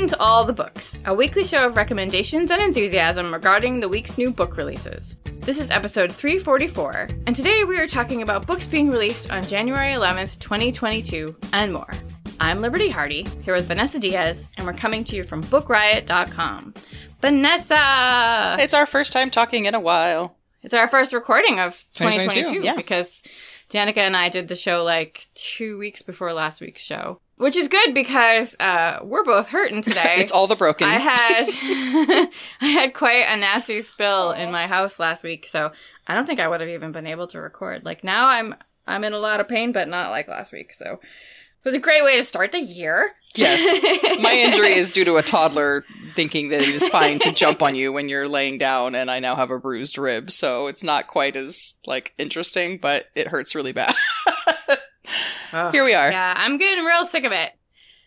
Listening to All the Books, a weekly show of recommendations and enthusiasm regarding the week's new book releases. This is episode 344, and today we are talking about books being released on January 11th, 2022, and more. I'm Liberty Hardy, here with Vanessa Diaz, and we're coming to you from BookRiot.com. Vanessa! It's our first time talking in a while. It's our first recording of 2022, 2022 yeah. because Danica and I did the show like two weeks before last week's show, which is good because uh, we're both hurting today. It's all the broken. I had I had quite a nasty spill in my house last week, so I don't think I would have even been able to record. Like now I'm I'm in a lot of pain, but not like last week. So it was a great way to start the year. yes. My injury is due to a toddler thinking that it is fine to jump on you when you're laying down, and I now have a bruised rib, so it's not quite as like interesting, but it hurts really bad. Ugh. Here we are. Yeah, I'm getting real sick of it.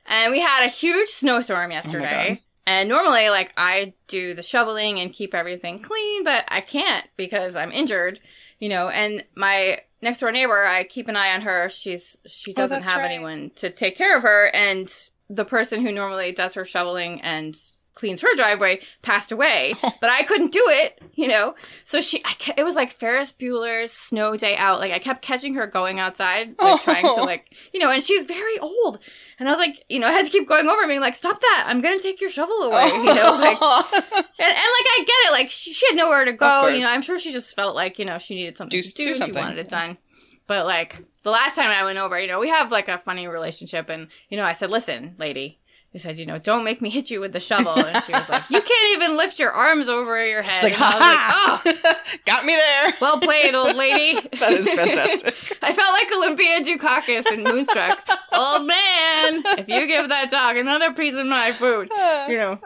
And we had a huge snowstorm Oh yesterday. and normally, like, I do the shoveling and keep everything clean, but I can't because I'm injured, you know. And my next door neighbor, I keep an eye on her. She's she Oh, doesn't that's have right. anyone to take care of her, and the person who normally does her shoveling and cleans her driveway passed away, but I couldn't do it, you know. So she, I, ke- it was like Ferris Bueller's Snow Day Out. Like I kept catching her going outside, like trying to Oh. like, you know, and she's very old, and I was like, you know, I had to keep going over, and being like, stop that, I'm gonna take your shovel away, you know, like. And, and like I get it, like she, she had nowhere to go. You know. I'm sure she just felt like you know she needed something Do- to do do. She wanted it done. But like the last time I went over, you know, we have like a funny relationship, and you know, I said, "Listen, lady," I said, "You know, don't make me hit you with the shovel." And she was like, "You can't even lift your arms over your head." She's like, was like, "Oh, ha ha! Got me there! well played, old lady." That is fantastic. I felt like Olympia Dukakis in Moonstruck. old man, if you give that dog another piece of my food, uh. you know.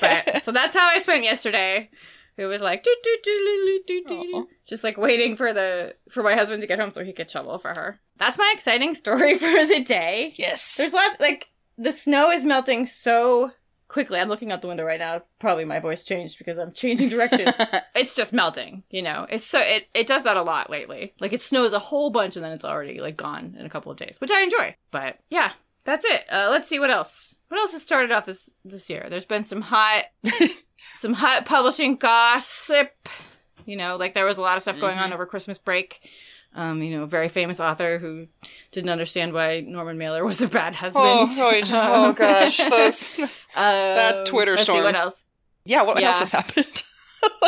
But so that's how I spent yesterday. It was like Aw. Oh. just like waiting for the for my husband to get home so he could shovel for her. That's my exciting story for the day. yes. There's lots like the snow is melting so quickly. I'm looking out the window right now. Probably my voice changed because I'm changing direction. it's just melting, you know. It's so it it does that a lot lately. Like it snows a whole bunch and then it's already like gone in a couple of days, which I enjoy. But yeah, that's it. Uh, let's see what else. What else has started off this this year? There's been some hot some hot publishing gossip. You know, like there was a lot of stuff going on over Christmas break. Um, you know, a very famous author who didn't understand why Norman Mailer was a bad husband. Oh, oh, oh gosh, those. Um, Twitter let's storm. See what else? Yeah, what Yeah. else has happened?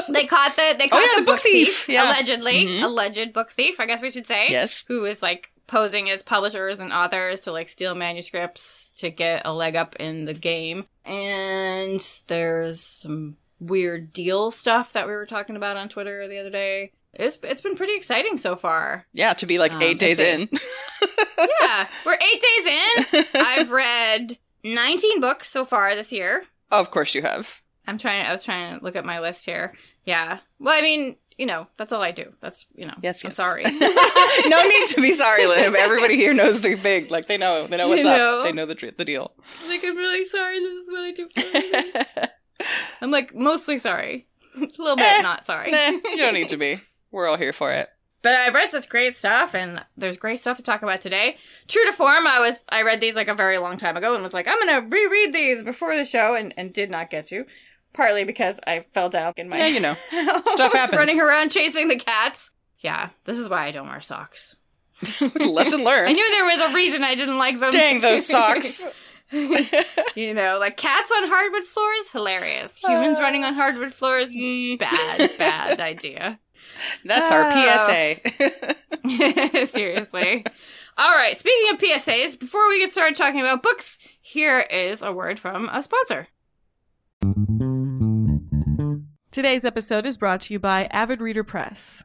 They caught the they caught Oh, yeah, the, the book book thief, thief, yeah. allegedly Mhm. alleged book thief. I guess we should say yes. who is like posing as publishers and authors to like steal manuscripts to get a leg up in the game. And there's some weird deal stuff that we were talking about on Twitter the other day. It's it's been pretty exciting so far. Yeah, to be like Um, eight days in. yeah, we're eight days in. I've read 19 books so far this year. of course you have. I'm trying. I was trying to look at my list here. Yeah. Well, I mean, you know, that's all I do. That's you know. Yes, I'm yes. sorry. no need to be sorry, Liv. Everybody here knows the thing. Like they know, they know what's You know. up. They know the the deal. like I'm really sorry. This is what I do. For. I'm like mostly sorry, a little bit Eh, not sorry. nah, you don't need to be. We're all here for it. But I've read such great stuff, and there's great stuff to talk about today. True to form, I was I read these like a very long time ago, and was like, I'm gonna reread these before the show, and and did not get to, partly because I fell down in my Yeah, you know. Stuff happens. running around chasing the cats. Yeah, this is why I don't wear socks. Lesson learned. I knew there was a reason I didn't like them. Dang those socks. you know, like cats on hardwood floors, hilarious. Humans Uh, running on hardwood floors, Mm. bad, bad idea. That's our Oh. PSA. Seriously. All right, speaking of PSAs, before we get started talking about books, here is a word from a sponsor. Today's episode is brought to you by Avid Reader Press.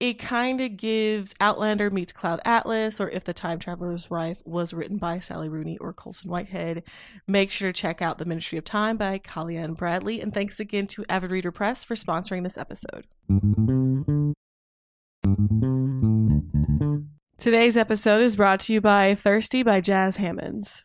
It kind of gives Outlander meets Cloud Atlas, or If the Time Traveler's Wife was written by Sally Rooney or Colson Whitehead. Make sure to check out The Ministry of Time by Kaliane Bradley. And thanks again to Avid Reader Press for sponsoring this episode. Today's episode is brought to you by Thirsty by Jas Hammonds.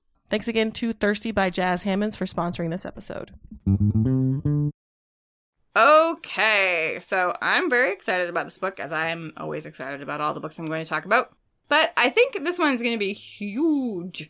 Thanks again to Thirsty by Jas Hammonds for sponsoring this episode. Okay, so I'm very excited about this book, as I'm always excited about all the books I'm going to talk about. But I think this one's going to be huge.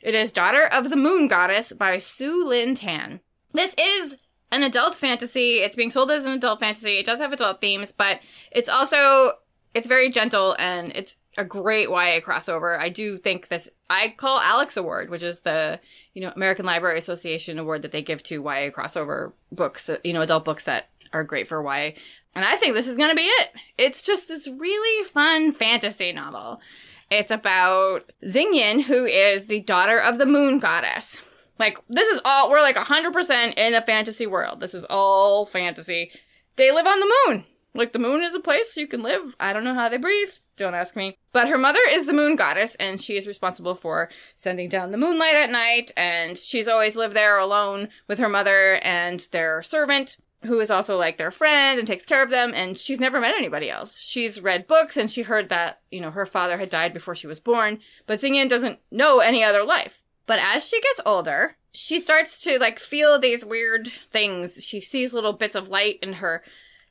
It is Daughter of the Moon Goddess by Sue Lynn Tan. This is an adult fantasy. It's being sold as an adult fantasy. It does have adult themes, but it's also it's very gentle and it's a great YA crossover. I do think this I call Alex Award, which is the you know American Library Association award that they give to YA crossover books, uh, you know, adult books that are great for YA. And I think this is going to be it. It's just this really fun fantasy novel. It's about Xingyin, who is the daughter of the moon goddess. Like, this is all, we're like 100% in a fantasy world. This is all fantasy. They live on the moon. Like, the moon is a place you can live. I don't know how they breathe. Don't ask me. But her mother is the moon goddess, and she is responsible for sending down the moonlight at night. And she's always lived there alone with her mother and their servant, who is also like their friend and takes care of them. And she's never met anybody else. She's read books and she heard that, you know, her father had died before she was born. But Xingyin doesn't know any other life. But as she gets older, she starts to like feel these weird things. She sees little bits of light in her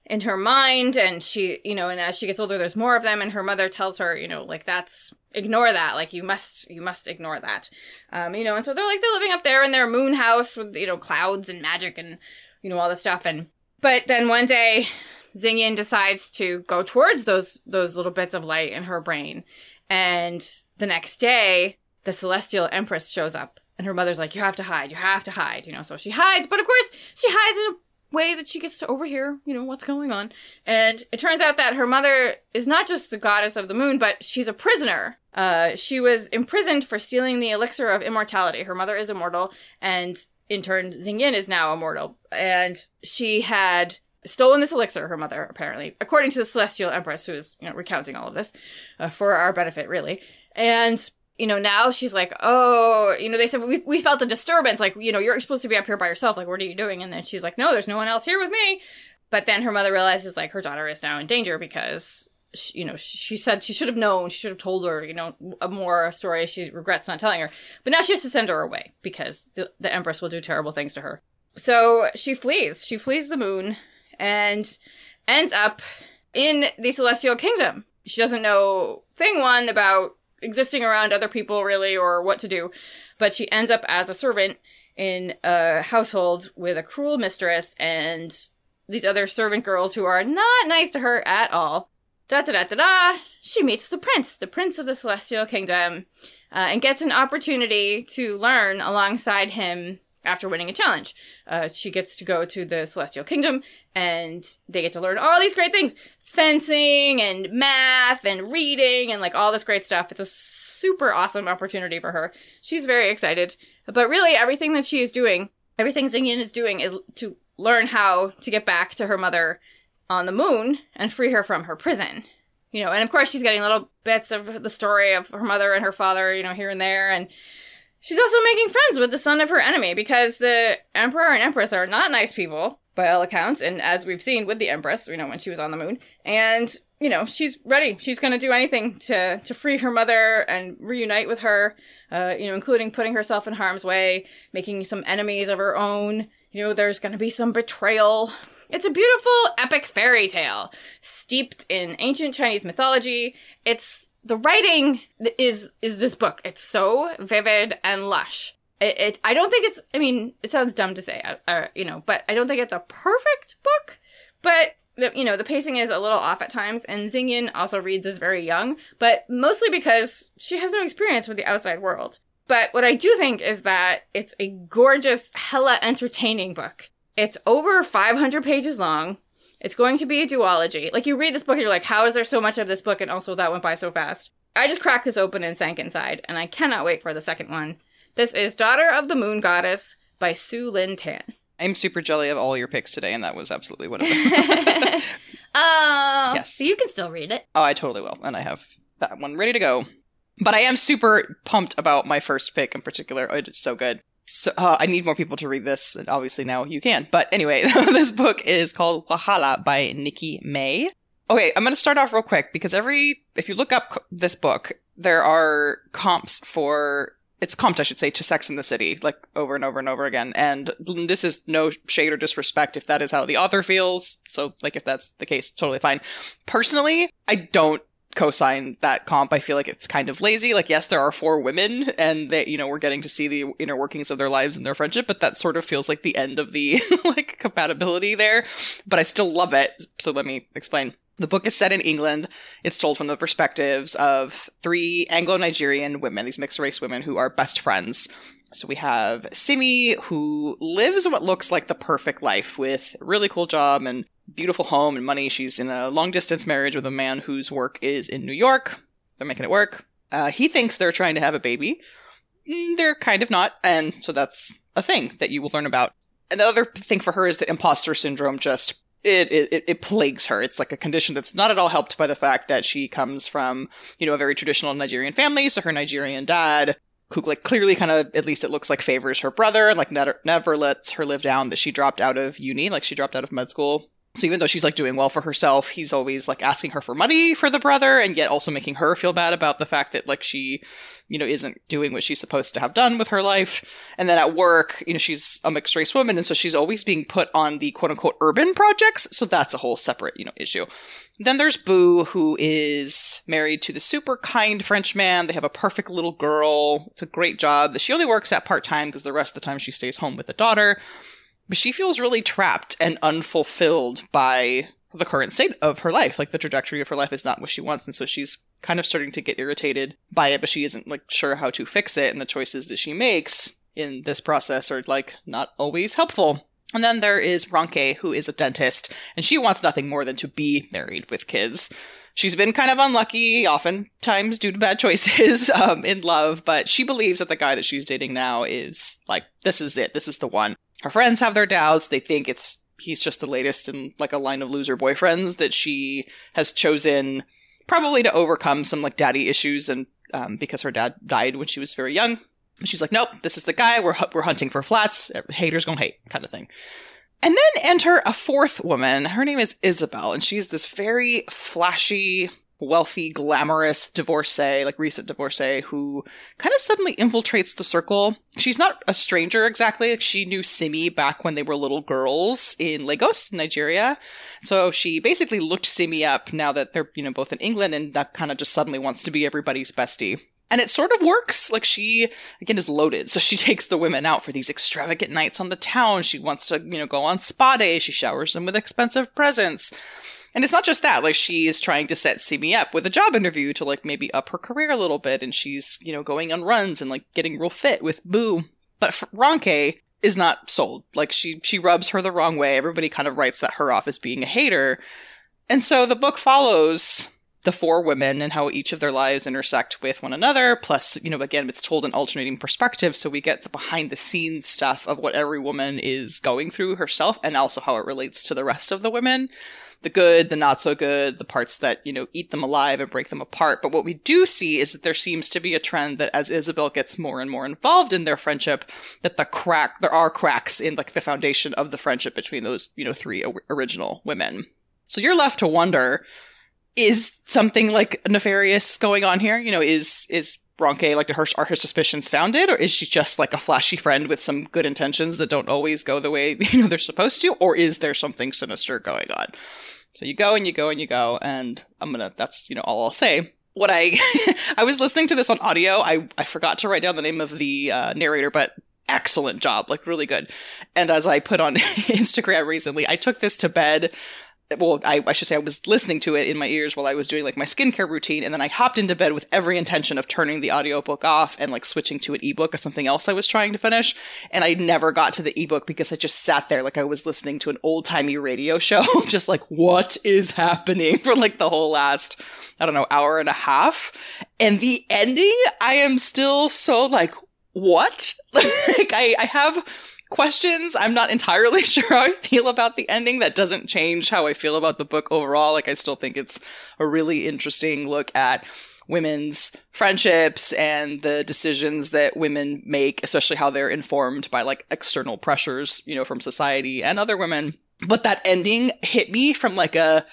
in her mind and she you know and as she gets older there's more of them and her mother tells her you know like that's ignore that. Like you must you must ignore that. Um you know and so they're like they're living up there in their moon house with you know clouds and magic and you know all this stuff and but then one day Xingyin decides to go towards those those little bits of light in her brain and the next day the celestial empress shows up and her mother's like you have to hide you have to hide you know so she hides but of course she hides in a way that she gets to overhear, you know, what's going on. And it turns out that her mother is not just the goddess of the moon, but she's a prisoner. Uh, she was imprisoned for stealing the elixir of immortality. Her mother is immortal, and in turn, Xingyin is now immortal. And she had stolen this elixir, her mother, apparently, according to the Celestial Empress, who is, you know, recounting all of this uh, for our benefit, really. And you know, now she's like, oh, you know, they said we, we felt a disturbance. Like, you know, you're supposed to be up here by yourself. Like, what are you doing? And then she's like, no, there's no one else here with me. But then her mother realizes like her daughter is now in danger because, she, you know, she said she should have known. She should have told her, you know, a more story. She regrets not telling her. But now she has to send her away because the, the Empress will do terrible things to her. So she flees. She flees the moon and ends up in the Celestial Kingdom. She doesn't know thing one about existing around other people really or what to do. But she ends up as a servant in a household with a cruel mistress and these other servant girls who are not nice to her at all. Da da da da da. She meets the prince, the prince of the celestial kingdom, uh, and gets an opportunity to learn alongside him after winning a challenge. Uh, she gets to go to the celestial kingdom and they get to learn all these great things fencing and math and reading and like all this great stuff. It's a super awesome opportunity for her. She's very excited. But really, everything that she is doing, everything Xingyin is doing is to learn how to get back to her mother on the moon and free her from her prison. You know, and of course, she's getting little bits of the story of her mother and her father, you know, here and there. And she's also making friends with the son of her enemy because the emperor and empress are not nice people by all accounts. And as we've seen with the empress, you know, when she was on the moon. And you know, she's ready. She's going to do anything to to free her mother and reunite with her. Uh, you know, including putting herself in harm's way, making some enemies of her own. You know, there's going to be some betrayal. It's a beautiful epic fairy tale steeped in ancient Chinese mythology. It's the writing is is this book. It's so vivid and lush. It, it I don't think it's. I mean, it sounds dumb to say, uh, uh, you know, but I don't think it's a perfect book. But the, you know, the pacing is a little off at times, and Xingyin also reads as very young, but mostly because she has no experience with the outside world. But what I do think is that it's a gorgeous, hella entertaining book. It's over 500 pages long. It's going to be a duology. Like, you read this book and you're like, how is there so much of this book? And also, that went by so fast. I just cracked this open and sank inside, and I cannot wait for the second one. This is Daughter of the Moon Goddess by Sue Lynn Tan. I'm super jelly of all your picks today, and that was absolutely one of them. Oh, Yes. So you can still read it. oh, I totally will, and I have that one ready to go. But I am super pumped about my first pick in particular. It is so good. So uh, I need more people to read this, and obviously now you can. But anyway, this book is called Wahala by Nikki May. Okay, I'm going to start off real quick because every if you look up this book, there are comps for it's comped, I should say, to Sex in the City, like over and over and over again. And this is no shade or disrespect if that is how the author feels. So, like, if that's the case, totally fine. Personally, I don't co-sign that comp. I feel like it's kind of lazy. Like, yes, there are four women, and they, you know, we're getting to see the inner workings of their lives and their friendship, but that sort of feels like the end of the like compatibility there. But I still love it. So let me explain. The book is set in England. It's told from the perspectives of three Anglo Nigerian women, these mixed race women who are best friends. So we have Simi, who lives what looks like the perfect life with really cool job and beautiful home and money. She's in a long distance marriage with a man whose work is in New York. They're making it work. Uh, he thinks they're trying to have a baby. Mm, They're kind of not, and so that's a thing that you will learn about. And the other thing for her is that imposter syndrome just it, it it plagues her. It's like a condition that's not at all helped by the fact that she comes from you know a very traditional Nigerian family. So her Nigerian dad, who like clearly kind of at least it looks like favors her brother, and like never never lets her live down that she dropped out of uni, like she dropped out of med school. So even though she's like doing well for herself, he's always like asking her for money for the brother, and yet also making her feel bad about the fact that like she, you know, isn't doing what she's supposed to have done with her life. And then at work, you know, she's a mixed race woman, and so she's always being put on the quote unquote urban projects. So that's a whole separate, you know, issue. Then there's Boo, who is married to the super kind French man. They have a perfect little girl. It's a great job that she only works at part time because the rest of the time she stays home with the daughter. But she feels really trapped and unfulfilled by the current state of her life. Like the trajectory of her life is not what she wants. And so she's kind of starting to get irritated by it, but she isn't like sure how to fix it. And the choices that she makes in this process are like not always helpful. And then there is Ronke, who is a dentist, and she wants nothing more than to be married with kids. She's been kind of unlucky, oftentimes due to bad choices um, in love, but she believes that the guy that she's dating now is like, this is it, this is the one. Her friends have their doubts. They think it's he's just the latest in like a line of loser boyfriends that she has chosen, probably to overcome some like daddy issues and um, because her dad died when she was very young. She's like, nope, this is the guy. We're we're hunting for flats. Haters gonna hate, kind of thing. And then enter a fourth woman. Her name is Isabel, and she's this very flashy, wealthy, glamorous divorcee, like recent divorcee, who kind of suddenly infiltrates the circle. She's not a stranger exactly. She knew Simi back when they were little girls in Lagos, Nigeria. So she basically looked Simi up now that they're, you know, both in England and that kind of just suddenly wants to be everybody's bestie. And it sort of works. Like she, again, is loaded. So she takes the women out for these extravagant nights on the town. She wants to, you know, go on spa day. She showers them with expensive presents. And it's not just that, like she is trying to set Simi up with a job interview to like maybe up her career a little bit. And she's, you know, going on runs and like getting real fit with Boo. But Ronke is not sold. Like she, she rubs her the wrong way. Everybody kind of writes that her off as being a hater. And so the book follows the four women and how each of their lives intersect with one another. Plus, you know, again, it's told in alternating perspective. So we get the behind the scenes stuff of what every woman is going through herself and also how it relates to the rest of the women. The good, the not so good, the parts that, you know, eat them alive and break them apart. But what we do see is that there seems to be a trend that as Isabel gets more and more involved in their friendship, that the crack, there are cracks in like the foundation of the friendship between those, you know, three original women. So you're left to wonder, is something like nefarious going on here? You know, is is Ronke like to her are her suspicions founded, or is she just like a flashy friend with some good intentions that don't always go the way you know they're supposed to, or is there something sinister going on? So you go and you go and you go, and I'm gonna that's you know all I'll say. What I I was listening to this on audio. I I forgot to write down the name of the uh, narrator, but excellent job, like really good. And as I put on Instagram recently, I took this to bed well, I, I, should say I was listening to it in my ears while I was doing like my skincare routine, and then I hopped into bed with every intention of turning the audiobook off and like switching to an ebook or something else I was trying to finish. And I never got to the ebook because I just sat there like I was listening to an old timey radio show, just like, what is happening for like the whole last, I don't know, hour and a half. And the ending, I am still so like, what? like I, I have questions. I'm not entirely sure how I feel about the ending. That doesn't change how I feel about the book overall. Like, I still think it's a really interesting look at women's friendships and the decisions that women make, especially how they're informed by like external pressures, you know, from society and other women. But that ending hit me from like a,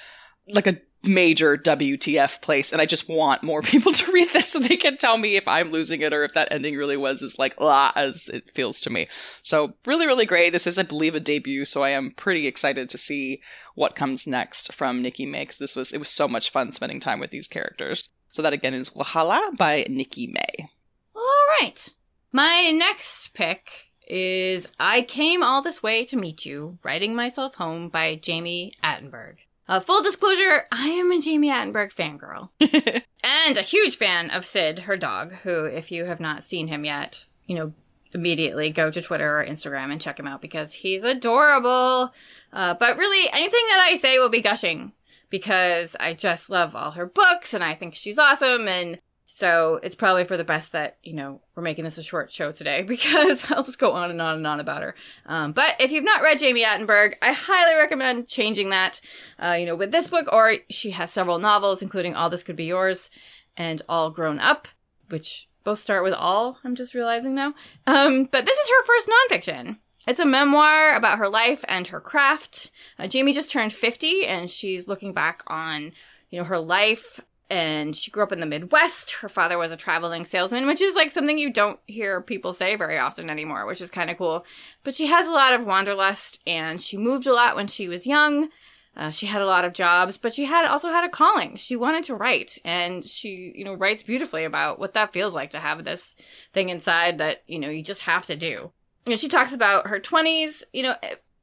like a major WTF place. And I just want more people to read this so they can tell me if I'm losing it or if that ending really was as like, ah, as it feels to me. So really, really great. This is, I believe, a debut. So I am pretty excited to see what comes next from Nikki May. This was, it was so much fun spending time with these characters. So that again is Wahala by Nikki May. All right. My next pick is I Came All This Way to Meet You, Writing Myself Home by Jami Attenberg. Uh, full disclosure, I am a Jami Attenberg fangirl. and a huge fan of Sid, her dog, who, if you have not seen him yet, you know, immediately go to Twitter or Instagram and check him out because he's adorable. Uh, but really, anything that I say will be gushing because I just love all her books and I think she's awesome. And so it's probably for the best that, you know, we're making this a short show today because I'll just go on and on and on about her. Um, but if you've not read Jami Attenberg, I highly recommend changing that, uh, you know, with this book, or she has several novels, including All This Could Be Yours and All Grown Up, which both start with all, I'm just realizing now. Um, but this is her first nonfiction. It's a memoir about her life and her craft. Uh, Jami just turned 50 and she's looking back on, you know, her life and she grew up in the Midwest. Her father was a traveling salesman, which is like something you don't hear people say very often anymore, which is kind of cool. But she has a lot of wanderlust and she moved a lot when she was young. Uh, she had a lot of jobs, but she had also had a calling. She wanted to write, and she, you know, writes beautifully about what that feels like to have this thing inside that you know you just have to do. Know, she talks about her twenties. You know,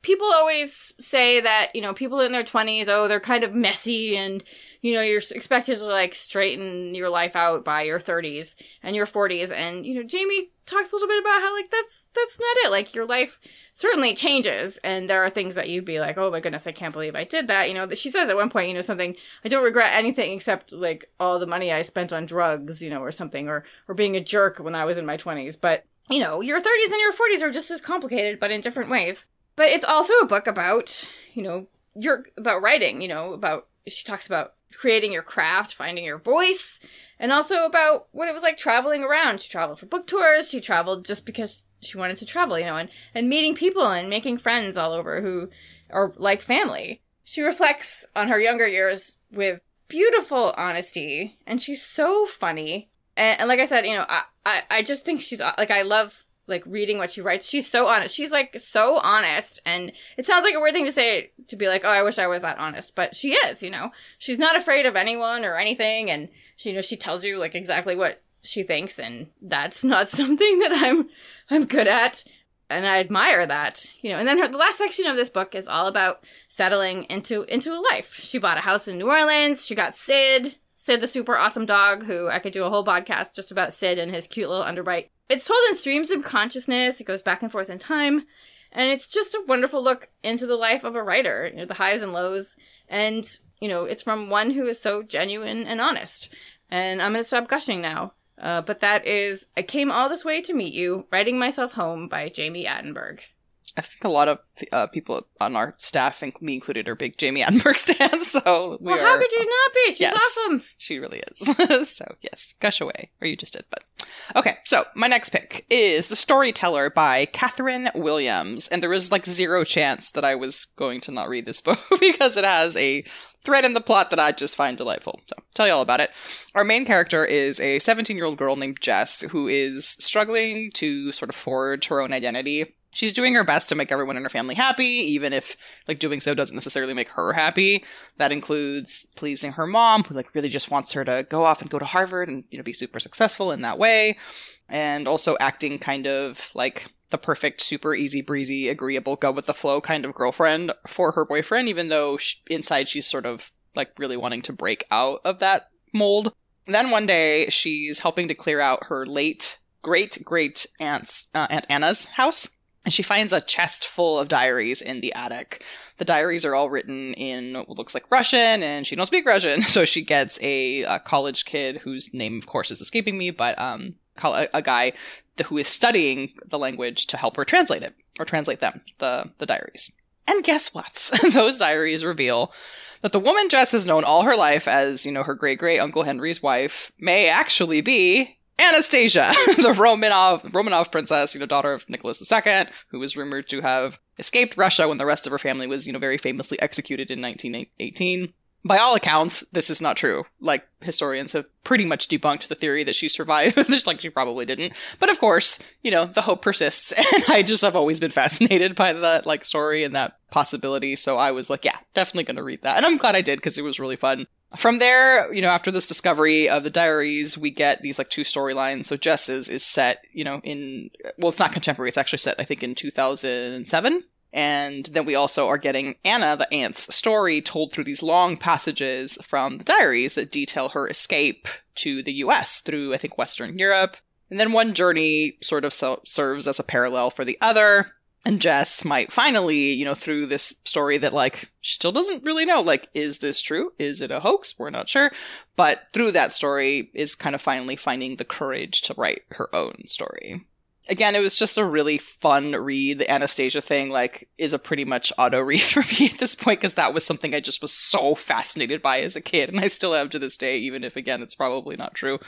people always say that you know people in their 20s oh they're kind of messy and you know you're expected to like straighten your life out by your 30s and your 40s and you know Jami talks a little bit about how like that's that's not it. Like your life certainly changes. And there are things that you'd be like oh my goodness I can't believe I did that. You know she says at one point you know something I don't regret anything except like all the money I spent on drugs you know or something or or being a jerk when I was in my 20s but you know your 30s and your 40s are just as complicated but in different ways but it's also a book about, you know, your about writing, you know, about she talks about creating your craft, finding your voice, and also about what it was like traveling around. She traveled for book tours, she traveled just because she wanted to travel, you know, and, and meeting people and making friends all over who are like family. She reflects on her younger years with beautiful honesty, and she's so funny. And, and like I said, you know, I, I, I just think she's like I love like reading what she writes. She's so honest. She's like so honest. And it sounds like a weird thing to say to be like, oh, I wish I was that honest. But she is, you know. She's not afraid of anyone or anything. And she, you know, she tells you like exactly what she thinks, and that's not something that I'm I'm good at. And I admire that, you know. And then her, the last section of this book is all about settling into into a life. She bought a house in New Orleans. She got Sid, Sid the super awesome dog, who I could do a whole podcast just about Sid and his cute little underbite. It's told in streams of consciousness. It goes back and forth in time, and it's just a wonderful look into the life of a writer. You know, the highs and lows, and you know, it's from one who is so genuine and honest. And I'm gonna stop gushing now. Uh, but that is I Came All This Way to Meet You, Writing Myself Home by Jami Attenberg. I think a lot of uh, people on our staff, and me included, are big Jami Attenberg stands. So we well, are, how could you not be? She's yes, awesome. She really is. so yes, gush away, or you just did. But okay, so my next pick is The Storyteller by Kathryn Williams, and there was like zero chance that I was going to not read this book because it has a thread in the plot that I just find delightful. So, tell you all about it. Our main character is a 17 year old girl named Jess who is struggling to sort of forge her own identity she's doing her best to make everyone in her family happy, even if like doing so doesn't necessarily make her happy. That includes pleasing her mom, who like really just wants her to go off and go to Harvard and you know be super successful in that way, and also acting kind of like the perfect, super easy breezy, agreeable, go with the flow kind of girlfriend for her boyfriend, even though she, inside she's sort of like really wanting to break out of that mold. Then one day she's helping to clear out her late great great aunt's uh, aunt Anna's house and she finds a chest full of diaries in the attic. The diaries are all written in what looks like Russian, and she don't speak Russian, so she gets a, a college kid whose name, of course, is escaping me, but um, a, a guy who is studying the language to help her translate it or translate them, the the diaries. And guess what? Those diaries reveal that the woman Jess has known all her life as, you know, her great great uncle Henry's wife may actually be Anastasia, the Romanov Romanov princess, you know, daughter of Nicholas II, who was rumored to have escaped Russia when the rest of her family was, you know, very famously executed in 1918. By all accounts, this is not true. Like historians have pretty much debunked the theory that she survived, just like she probably didn't. But of course, you know, the hope persists, and I just have always been fascinated by that like story and that possibility. So I was like, yeah, definitely going to read that, and I'm glad I did because it was really fun. From there, you know, after this discovery of the diaries, we get these like two storylines. So Jess's is set, you know, in well, it's not contemporary. It's actually set, I think, in 2007. And then we also are getting Anna, the aunt's story, told through these long passages from the diaries that detail her escape to the US through, I think, Western Europe. And then one journey sort of serves as a parallel for the other and Jess might finally, you know, through this story that like she still doesn't really know, like, is this true? Is it a hoax? We're not sure. But through that story is kind of finally finding the courage to write her own story. Again, it was just a really fun read. The Anastasia thing, like, is a pretty much auto read for me at this point, because that was something I just was so fascinated by as a kid, and I still am to this day, even if again, it's probably not true.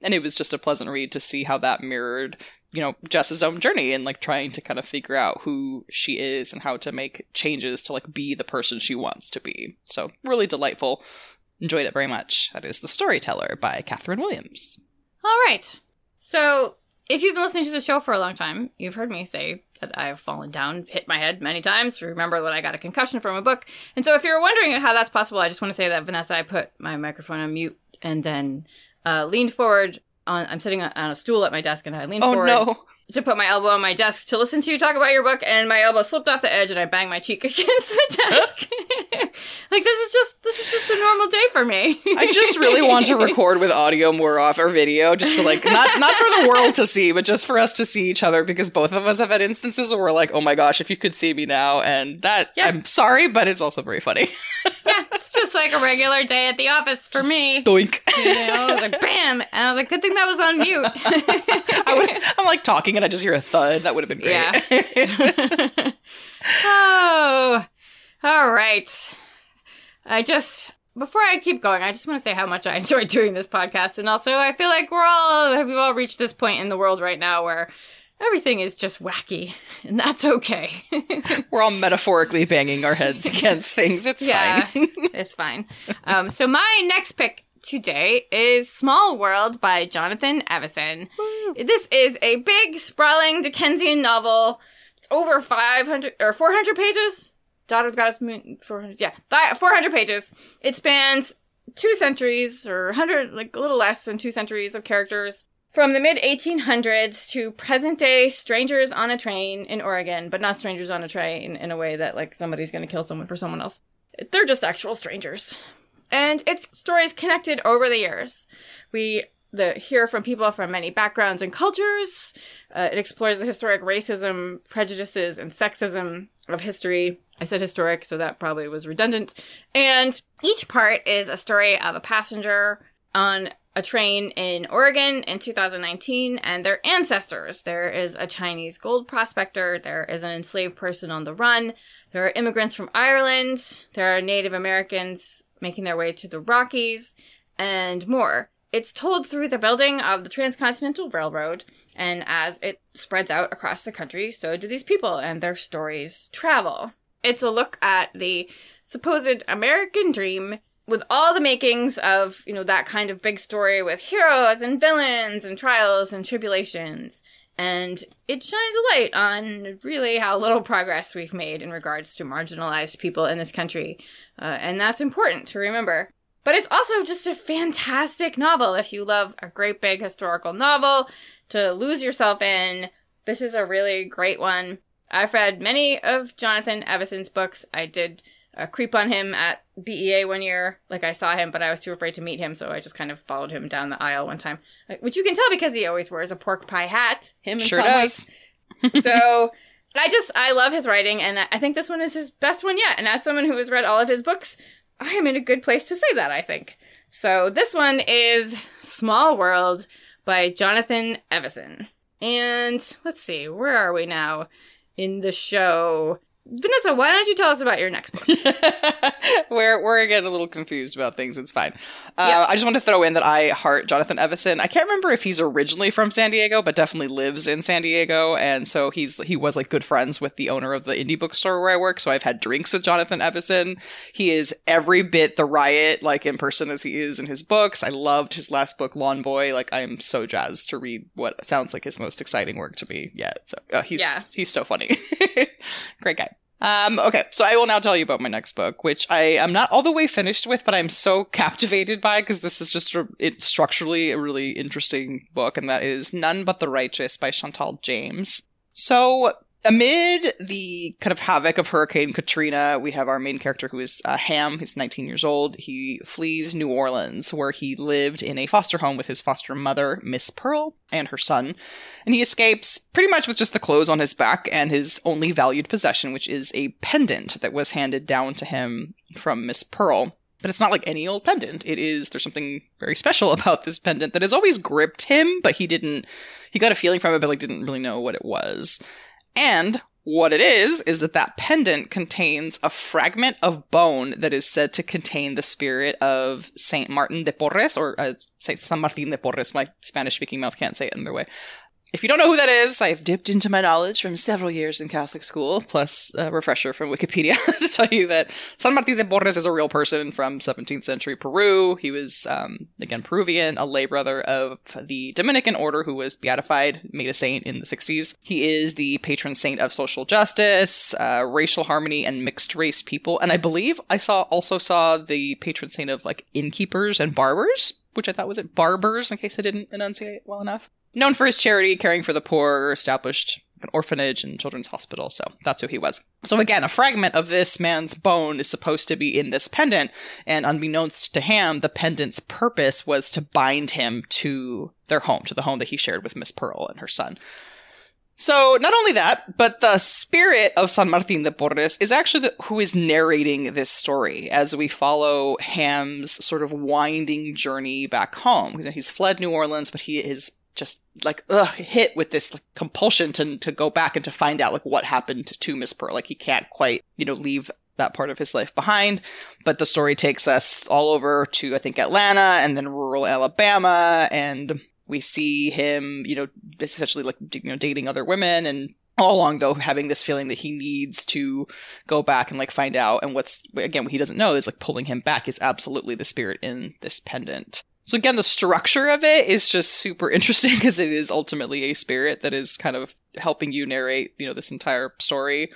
And it was just a pleasant read to see how that mirrored you know Jess's own journey and like trying to kind of figure out who she is and how to make changes to like be the person she wants to be. So really delightful. Enjoyed it very much. That is The Storyteller by Kathryn Williams. All right. So if you've been listening to the show for a long time, you've heard me say that I've fallen down, hit my head many times. Remember that I got a concussion from a book. And so if you're wondering how that's possible, I just want to say that Vanessa, I put my microphone on mute and then uh, leaned forward on I'm sitting on a stool at my desk and I lean oh, forward no. To put my elbow on my desk to listen to you talk about your book and my elbow slipped off the edge and I banged my cheek against the desk. like this is just this is just a normal day for me. I just really want to record with audio more off or video just to like not not for the world to see, but just for us to see each other because both of us have had instances where we're like, "Oh my gosh, if you could see me now." And that yeah. I'm sorry, but it's also very funny. yeah, it's just like a regular day at the office for me. Doink. You know, I was like, "Bam." And I was like, "Good thing that was on mute." I would I'm like talking and I just hear a thud. That would have been great. Yeah. oh, all right. I just before I keep going, I just want to say how much I enjoyed doing this podcast, and also I feel like we're all we've all reached this point in the world right now where everything is just wacky, and that's okay. we're all metaphorically banging our heads against things. It's yeah, fine. it's fine. Um, so my next pick today is Small World by Jonathan Evison. Woo. This is a big, sprawling Dickensian novel. It's over 500 or 400 pages. Daughter's Goddess Moon, 400, yeah, 400 pages. It spans two centuries or 100, like a little less than two centuries of characters. from the mid 1800s to present day strangers on a train in Oregon, but not strangers on a train in a way that like somebody's going to kill someone for someone else. They're just actual strangers. And it's stories connected over the years. We the hear from people from many backgrounds and cultures. Uh, it explores the historic racism, prejudices, and sexism of history. I said historic, so that probably was redundant. And each part is a story of a passenger on a train in Oregon in 2019 and their ancestors. There is a Chinese gold prospector, there is an enslaved person on the run, there are immigrants from Ireland, there are Native Americans making their way to the Rockies, and more. It's told through the building of the Transcontinental Railroad, and as it spreads out across the country, so do these people and their stories travel. It's a look at the supposed American dream with all the makings of, you know, that kind of big story with heroes and villains and trials and tribulations. And it shines a light on really how little progress we've made in regards to marginalized people in this country. Uh, and that's important to remember. But it's also just a fantastic novel if you love a great big historical novel to lose yourself in. This is a really great one. I've read many of Jonathan Evison's books. I did uh, creep on him at BEA one year. Like I saw him, but I was too afraid to meet him, so I just kind of followed him down the aisle one time, uh, which you can tell because he always wears a pork pie hat. Him and Sure Tom does. So I just I love his writing, and I think this one is his best one yet. And as someone who has read all of his books, I am in a good place to say that. I think so. This one is Small World by Jonathan Evison, and let's see, where are we now in the show? Vanessa, why don't you tell us about your next book? we're we're getting a little confused about things. It's fine. Uh, Yeah. I just want to throw in that I heart Jonathan Evison. I can't remember if he's originally from San Diego, but definitely lives in San Diego, and so he's he was like good friends with the owner of the indie bookstore where I work. So I've had drinks with Jonathan Evison. He is every bit the riot like in person as he is in his books. I loved his last book, Lawn Boy. Like I am so jazzed to read what sounds like his most exciting work to me yet. So uh, he's Yeah. he's so funny. Great guy. Um, okay, so I will now tell you about my next book, which I am not all the way finished with, but I'm so captivated by because this is just a, it, structurally a really interesting book, and that is None But the Righteous by Chantal James. So, amid the kind of havoc of Hurricane Katrina, we have our main character who is uh, Ham. He's 19 years old. He flees New Orleans, where he lived in a foster home with his foster mother, Miss Pearl, and her son. And he escapes pretty much with just the clothes on his back and his only valued possession, which is a pendant that was handed down to him from Miss Pearl. But it's not like any old pendant. It is, there's something very special about this pendant that has always gripped him, but he didn't, he got a feeling from it, but like didn't really know what it was. And what it is, is that that pendant contains a fragment of bone that is said to contain the spirit of Saint Martin de Porres, or uh, Saint San Martin de Porres. My Spanish speaking mouth can't say it another way. If you don't know who that is, I've dipped into my knowledge from several years in Catholic school, plus a refresher from Wikipedia to tell you that San Martin de Porres is a real person from 17th century Peru. He was, um, again, Peruvian, a lay brother of the Dominican order who was beatified, made a saint in the 60s. He is the patron saint of social justice, uh, racial harmony, and mixed race people. And I believe I saw also saw the patron saint of like innkeepers and barbers, which I thought was it barbers, in case I didn't enunciate well enough known for his charity, caring for the poor, established an orphanage and children's hospital. So that's who he was. So again, a fragment of this man's bone is supposed to be in this pendant, and unbeknownst to Ham, the pendant's purpose was to bind him to their home, to the home that he shared with Miss Pearl and her son. So not only that, but the spirit of San Martin de Porres is actually the, who is narrating this story as we follow Ham's sort of winding journey back home. He's fled New Orleans, but he is just like ugh, hit with this like, compulsion to to go back and to find out like what happened to Miss Pearl. Like he can't quite you know leave that part of his life behind. But the story takes us all over to I think Atlanta and then rural Alabama, and we see him you know essentially like you know dating other women and. All along, though, having this feeling that he needs to go back and like find out, and what's again what he doesn't know is like pulling him back is absolutely the spirit in this pendant. So again, the structure of it is just super interesting because it is ultimately a spirit that is kind of helping you narrate, you know, this entire story.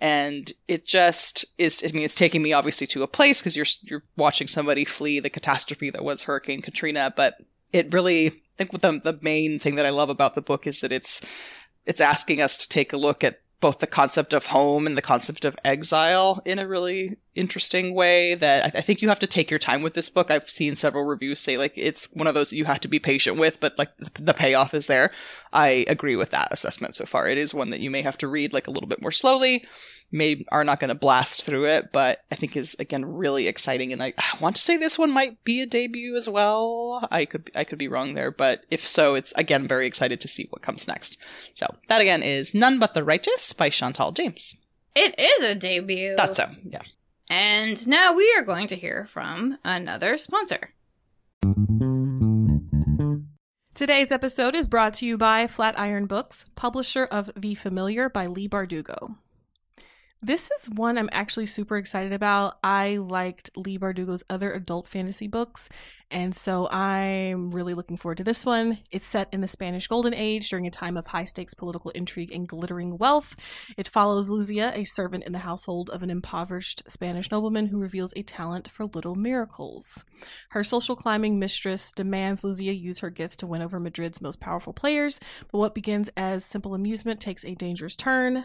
And it just is, I mean, it's taking me obviously to a place because you're, you're watching somebody flee the catastrophe that was Hurricane Katrina, but it really, I think the, the main thing that I love about the book is that it's, it's asking us to take a look at both the concept of home and the concept of exile in a really interesting way that I, th- I, think you have to take your time with this book. I've seen several reviews say like it's one of those you have to be patient with, but like the payoff is there. I agree with that assessment so far. It is one that you may have to read like a little bit more slowly may are not going to blast through it, but I think is again really exciting. And I, I, want to say this one might be a debut as well. I could I could be wrong there, but if so, it's again very excited to see what comes next. So that again is None But the Righteous by Chantal James. It is a debut. Thought so. Yeah. And now we are going to hear from another sponsor. Today's episode is brought to you by Flatiron Books, publisher of The Familiar by Leigh Bardugo. This is one I'm actually super excited about. I liked Leigh Bardugo's other adult fantasy books, and so I'm really looking forward to this one. It's set in the Spanish Golden Age during a time of high stakes political intrigue and glittering wealth. It follows Luzia, a servant in the household of an impoverished Spanish nobleman who reveals a talent for little miracles. Her social climbing mistress demands Luzia use her gifts to win over Madrid's most powerful players, but what begins as simple amusement takes a dangerous turn.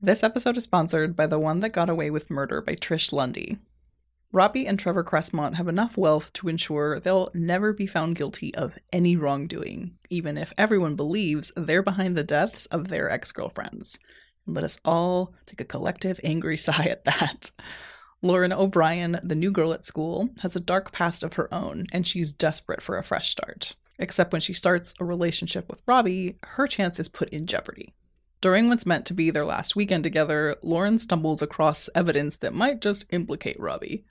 This episode is sponsored by The One That Got Away with Murder by Trish Lundy. Robbie and Trevor Cressmont have enough wealth to ensure they'll never be found guilty of any wrongdoing, even if everyone believes they're behind the deaths of their ex girlfriends. Let us all take a collective angry sigh at that. Lauren O'Brien, the new girl at school, has a dark past of her own, and she's desperate for a fresh start. Except when she starts a relationship with Robbie, her chance is put in jeopardy. During what's meant to be their last weekend together, Lauren stumbles across evidence that might just implicate Robbie.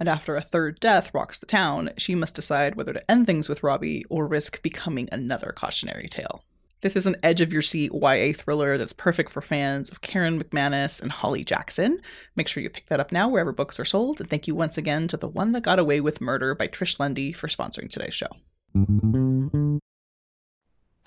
And after a third death rocks the town, she must decide whether to end things with Robbie or risk becoming another cautionary tale. This is an edge of your seat YA thriller that's perfect for fans of Karen McManus and Holly Jackson. Make sure you pick that up now wherever books are sold. And thank you once again to The One That Got Away with Murder by Trish Lundy for sponsoring today's show.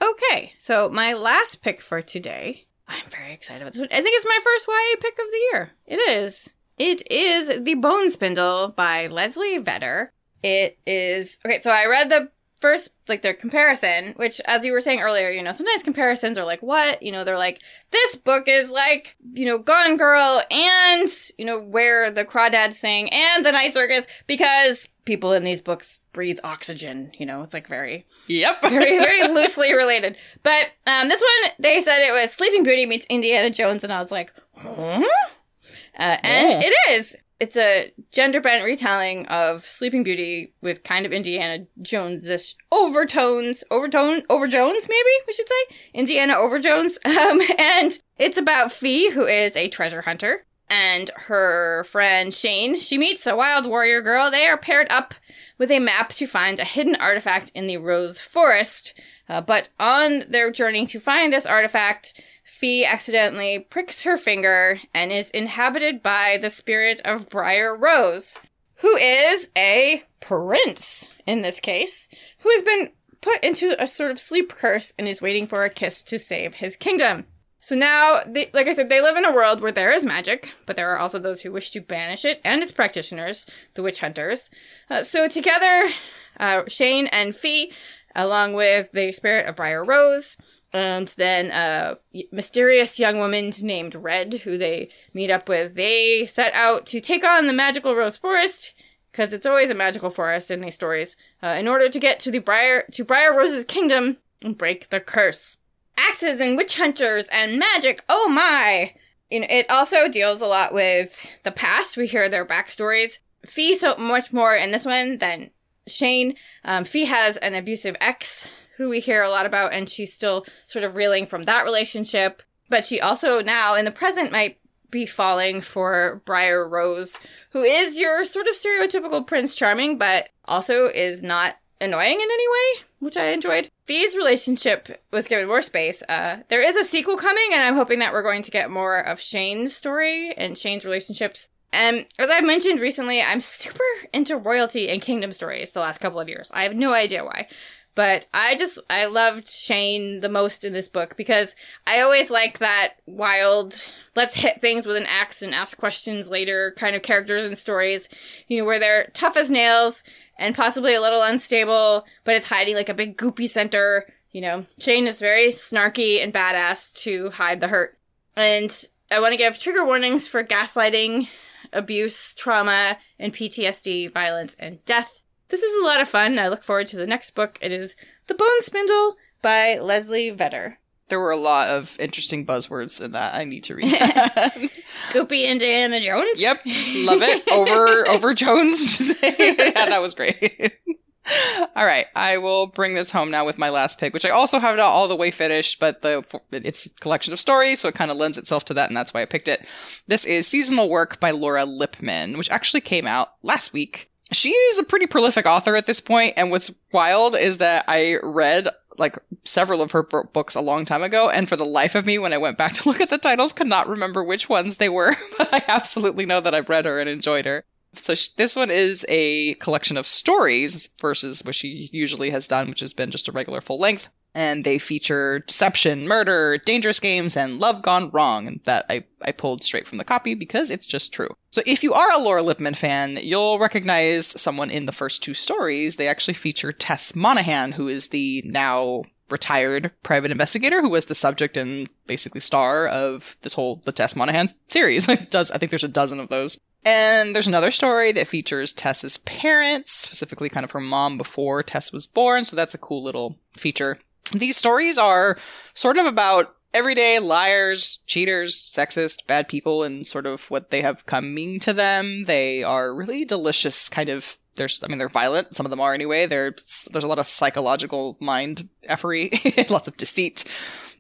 Okay, so my last pick for today, I'm very excited about this one. I think it's my first YA pick of the year. It is. It is The Bone Spindle by Leslie Vedder. It is okay, so I read the first like their comparison, which as you were saying earlier, you know, sometimes comparisons are like, what? You know, they're like, this book is like, you know, Gone Girl and, you know, where the crawdads sing and the night circus because people in these books breathe oxygen. You know, it's like very, yep, very, very loosely related. But um, this one, they said it was Sleeping Beauty meets Indiana Jones, and I was like, huh? Uh, and yeah. it is. It's a gender bent retelling of Sleeping Beauty with kind of Indiana Jones ish overtones, overtone, over Jones, maybe we should say. Indiana over Jones. Um, and it's about Fee, who is a treasure hunter and her friend Shane. She meets a wild warrior girl. They are paired up with a map to find a hidden artifact in the Rose Forest. Uh, but on their journey to find this artifact, Fee accidentally pricks her finger and is inhabited by the spirit of Briar Rose, who is a prince in this case, who has been put into a sort of sleep curse and is waiting for a kiss to save his kingdom. So now, they, like I said, they live in a world where there is magic, but there are also those who wish to banish it and its practitioners, the witch hunters. Uh, so together, uh, Shane and Fee, along with the spirit of Briar Rose, and then a mysterious young woman named Red, who they meet up with, they set out to take on the magical Rose Forest, because it's always a magical forest in these stories, uh, in order to get to the Briar to Briar Rose's kingdom and break the curse axes and witch hunters and magic. Oh my! You know, it also deals a lot with the past. We hear their backstories. Fee so much more in this one than Shane. Um, Fee has an abusive ex who we hear a lot about, and she's still sort of reeling from that relationship. But she also now in the present might be falling for Briar Rose, who is your sort of stereotypical Prince Charming, but also is not annoying in any way, which I enjoyed. V's relationship was given more space. Uh, there is a sequel coming, and I'm hoping that we're going to get more of Shane's story and Shane's relationships. And as I've mentioned recently, I'm super into royalty and kingdom stories the last couple of years. I have no idea why. But I just, I loved Shane the most in this book because I always like that wild, let's hit things with an axe and ask questions later kind of characters and stories, you know, where they're tough as nails and possibly a little unstable, but it's hiding like a big goopy center. You know, Shane is very snarky and badass to hide the hurt. And I want to give trigger warnings for gaslighting, abuse, trauma, and PTSD, violence, and death. This is a lot of fun. I look forward to the next book. It is The Bone Spindle by Leslie Vedder. There were a lot of interesting buzzwords in that. I need to read that. Goopy Indiana Jones? yep, love it. Over over Jones. yeah, that was great. all right, I will bring this home now with my last pick, which I also have not all the way finished, but the it's a collection of stories, so it kind of lends itself to that, and that's why I picked it. This is Seasonal Work by Laura Lippman, which actually came out last week. She is a pretty prolific author at this point, and what's wild is that I read like several of her books a long time ago, and for the life of me, when I went back to look at the titles, could not remember which ones they were. but I absolutely know that I've read her and enjoyed her. So this one is a collection of stories versus what she usually has done, which has been just a regular full length. And they feature deception, murder, dangerous games, and love gone wrong. And that I, I pulled straight from the copy because it's just true. So if you are a Laura Lippman fan, you'll recognize someone in the first two stories. They actually feature Tess Monaghan, who is the now retired private investigator who was the subject and basically star of this whole the Tess Monaghan series. Does I think there's a dozen of those. And there's another story that features Tess's parents, specifically kind of her mom before Tess was born, so that's a cool little feature. These stories are sort of about everyday liars, cheaters, sexist, bad people, and sort of what they have coming to them. They are really delicious, kind of. There's, I mean, they're violent. Some of them are anyway. There's, there's a lot of psychological mind effery, lots of deceit.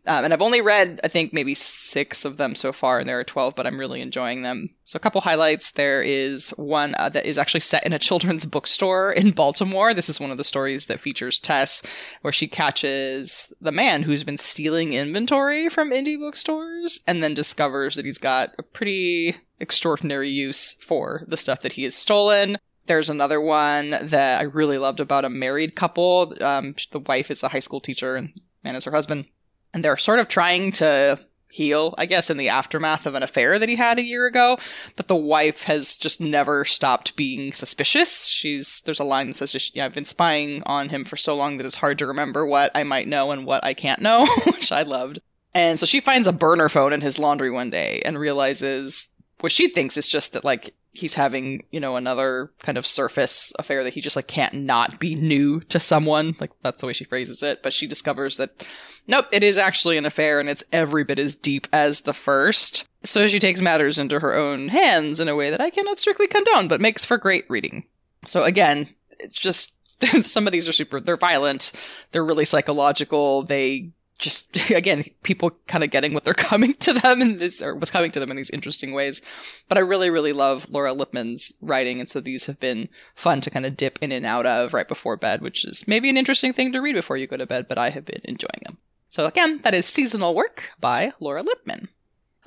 Um, and I've only read, I think, maybe six of them so far, and there are 12, but I'm really enjoying them. So, a couple highlights. There is one uh, that is actually set in a children's bookstore in Baltimore. This is one of the stories that features Tess, where she catches the man who's been stealing inventory from indie bookstores and then discovers that he's got a pretty extraordinary use for the stuff that he has stolen. There's another one that I really loved about a married couple. Um, the wife is a high school teacher and man is her husband and they're sort of trying to heal, I guess, in the aftermath of an affair that he had a year ago. But the wife has just never stopped being suspicious. She's there's a line that says, just, yeah, "I've been spying on him for so long that it's hard to remember what I might know and what I can't know," which I loved. And so she finds a burner phone in his laundry one day and realizes what she thinks is just that like he's having, you know, another kind of surface affair that he just like can't not be new to someone. Like that's the way she phrases it. But she discovers that nope, it is actually an affair and it's every bit as deep as the first. So she takes matters into her own hands in a way that I cannot strictly condone, but makes for great reading. So again, it's just some of these are super they're violent, they're really psychological, they just again people kind of getting what they're coming to them in this or what's coming to them in these interesting ways but i really really love laura lippman's writing and so these have been fun to kind of dip in and out of right before bed which is maybe an interesting thing to read before you go to bed but i have been enjoying them so again that is seasonal work by laura lippman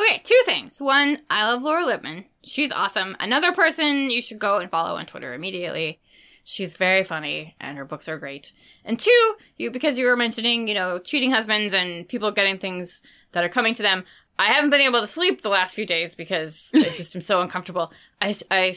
Okay, two things. One, I love Laura Lippman. She's awesome. Another person you should go and follow on Twitter immediately. She's very funny and her books are great. And two, you because you were mentioning, you know, cheating husbands and people getting things that are coming to them. I haven't been able to sleep the last few days because I just am so uncomfortable. I, I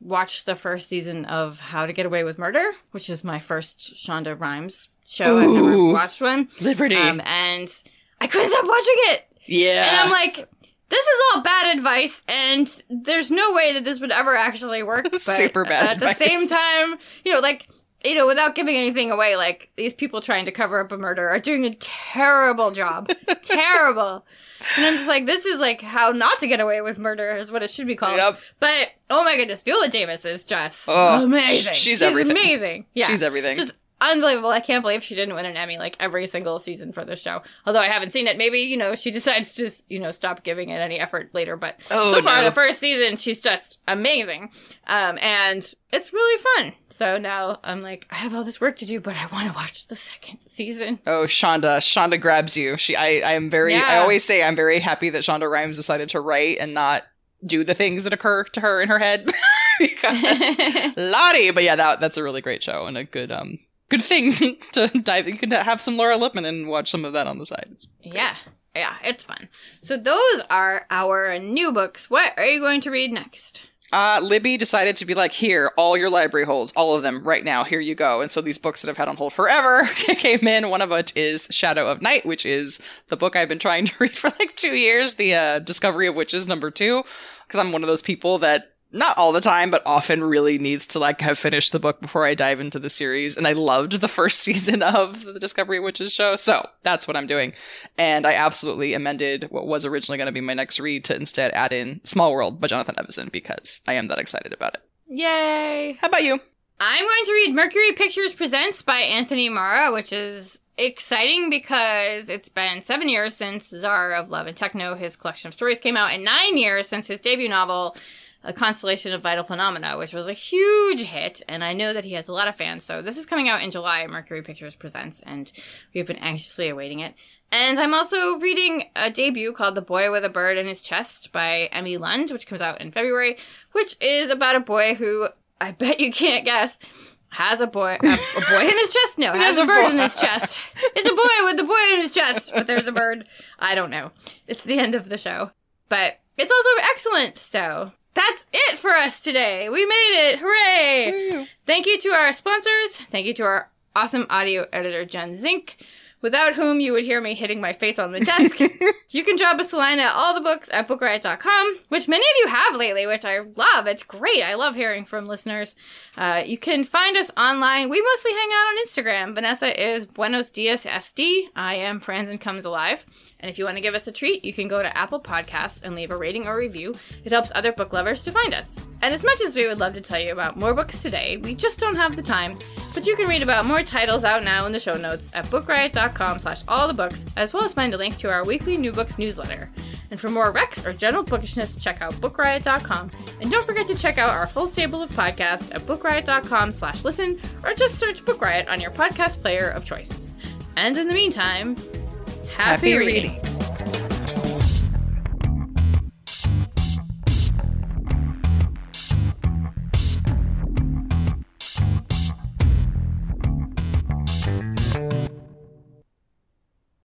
watched the first season of How to Get Away with Murder, which is my first Shonda Rhimes show. I've never Ooh. watched one. liberty Um, and I couldn't stop watching it. yeah And I'm like, this is all bad advice, and there's no way that this would ever actually work. But Super bad At advice. the same time, you know, like, you know, without giving anything away, like, these people trying to cover up a murder are doing a terrible job. terrible. And I'm just like, this is like how not to get away with murder is what it should be called. Yep. But oh my goodness, Viola Davis is just Oh, amazing. she's everything. amazing. Yeah, she's everything just unbelievable. I can't believe she didn't win an Emmy like every single season for this show. Although I haven't seen it. Maybe, you know, she decides to, you know, stop giving it any effort later. But Oh, so far, no. the first season, she's just amazing. Um, and it's really fun. So now I'm like, I have all this work to do, but I want to watch the second season. Oh, Shonda. Shonda grabs you. She I I am very I always say I'm very happy that Shonda Rhimes decided to write and not do the things that occur to her in her head. because Lottie. But yeah, that that's a really great show and a good um good thing to dive you could have some Laura Lippman and watch some of that on the side. It's yeah. Yeah, it's fun. So those are our new books. What are you going to read next? Uh, Libby decided to be like, here, all your library holds, all of them, right now, here you go. And so these books that I've had on hold forever came in. One of which is Shadow of Night, which is the book I've been trying to read for like two years, the uh, Discovery of Witches number two, because I'm one of those people that not all the time, but often really needs to like have finished the book before I dive into the series. And I loved the first season of the Discovery Witches show. So that's what I'm doing. And I absolutely amended what was originally going to be my next read to instead add in Small World by Jonathan Evison because I am that excited about it. Yay! How about you? I'm going to read Mercury Pictures Presents by Anthony Marra, which is exciting because it's been seven years since Tsar of Love and Techno, his collection of stories, came out, and nine years since his debut novel, A Constellation of Vital Phenomena, which was a huge hit, and I know that he has a lot of fans. So this is coming out in July, Mercury Pictures Presents, and we've been anxiously awaiting it. And I'm also reading a debut called The Boy with a Bird in His Chest by Emme Lund, which comes out in February, which is about a boy who I bet you can't guess has a boy a, a boy in his chest. No, has Has a a bird boy. in his chest. It's a boy with the boy in his chest, but there's a bird. I don't know. It's the end of the show, but it's also excellent. So that's it for us today. We made it! Hooray! Thank you to our sponsors. Thank you to our awesome audio editor, Jen Zink, without whom you would hear me hitting my face on the desk. you can drop us a line at all the books at bookriot.com, which many of you have lately, which I love. It's great. I love hearing from listeners. Uh, you can find us online. We mostly hang out on Instagram. Vanessa is Buenos Diaz SD. I am Franzen Comes Alive. And if you want to give us a treat, you can go to Apple Podcasts and leave a rating or review. It helps other book lovers to find us. And as much as we would love to tell you about more books today, we just don't have the time. But you can read about more titles out now in the show notes at bookriot.com slash all the books, as well as find a link to our weekly new books newsletter. And for more Rex or general bookishness, check out bookriot.com. And don't forget to check out our full stable of podcasts at bookriot.com slash listen, or just search Book Riot on your podcast player of choice. And in the meantime, happy, Happy reading. reading.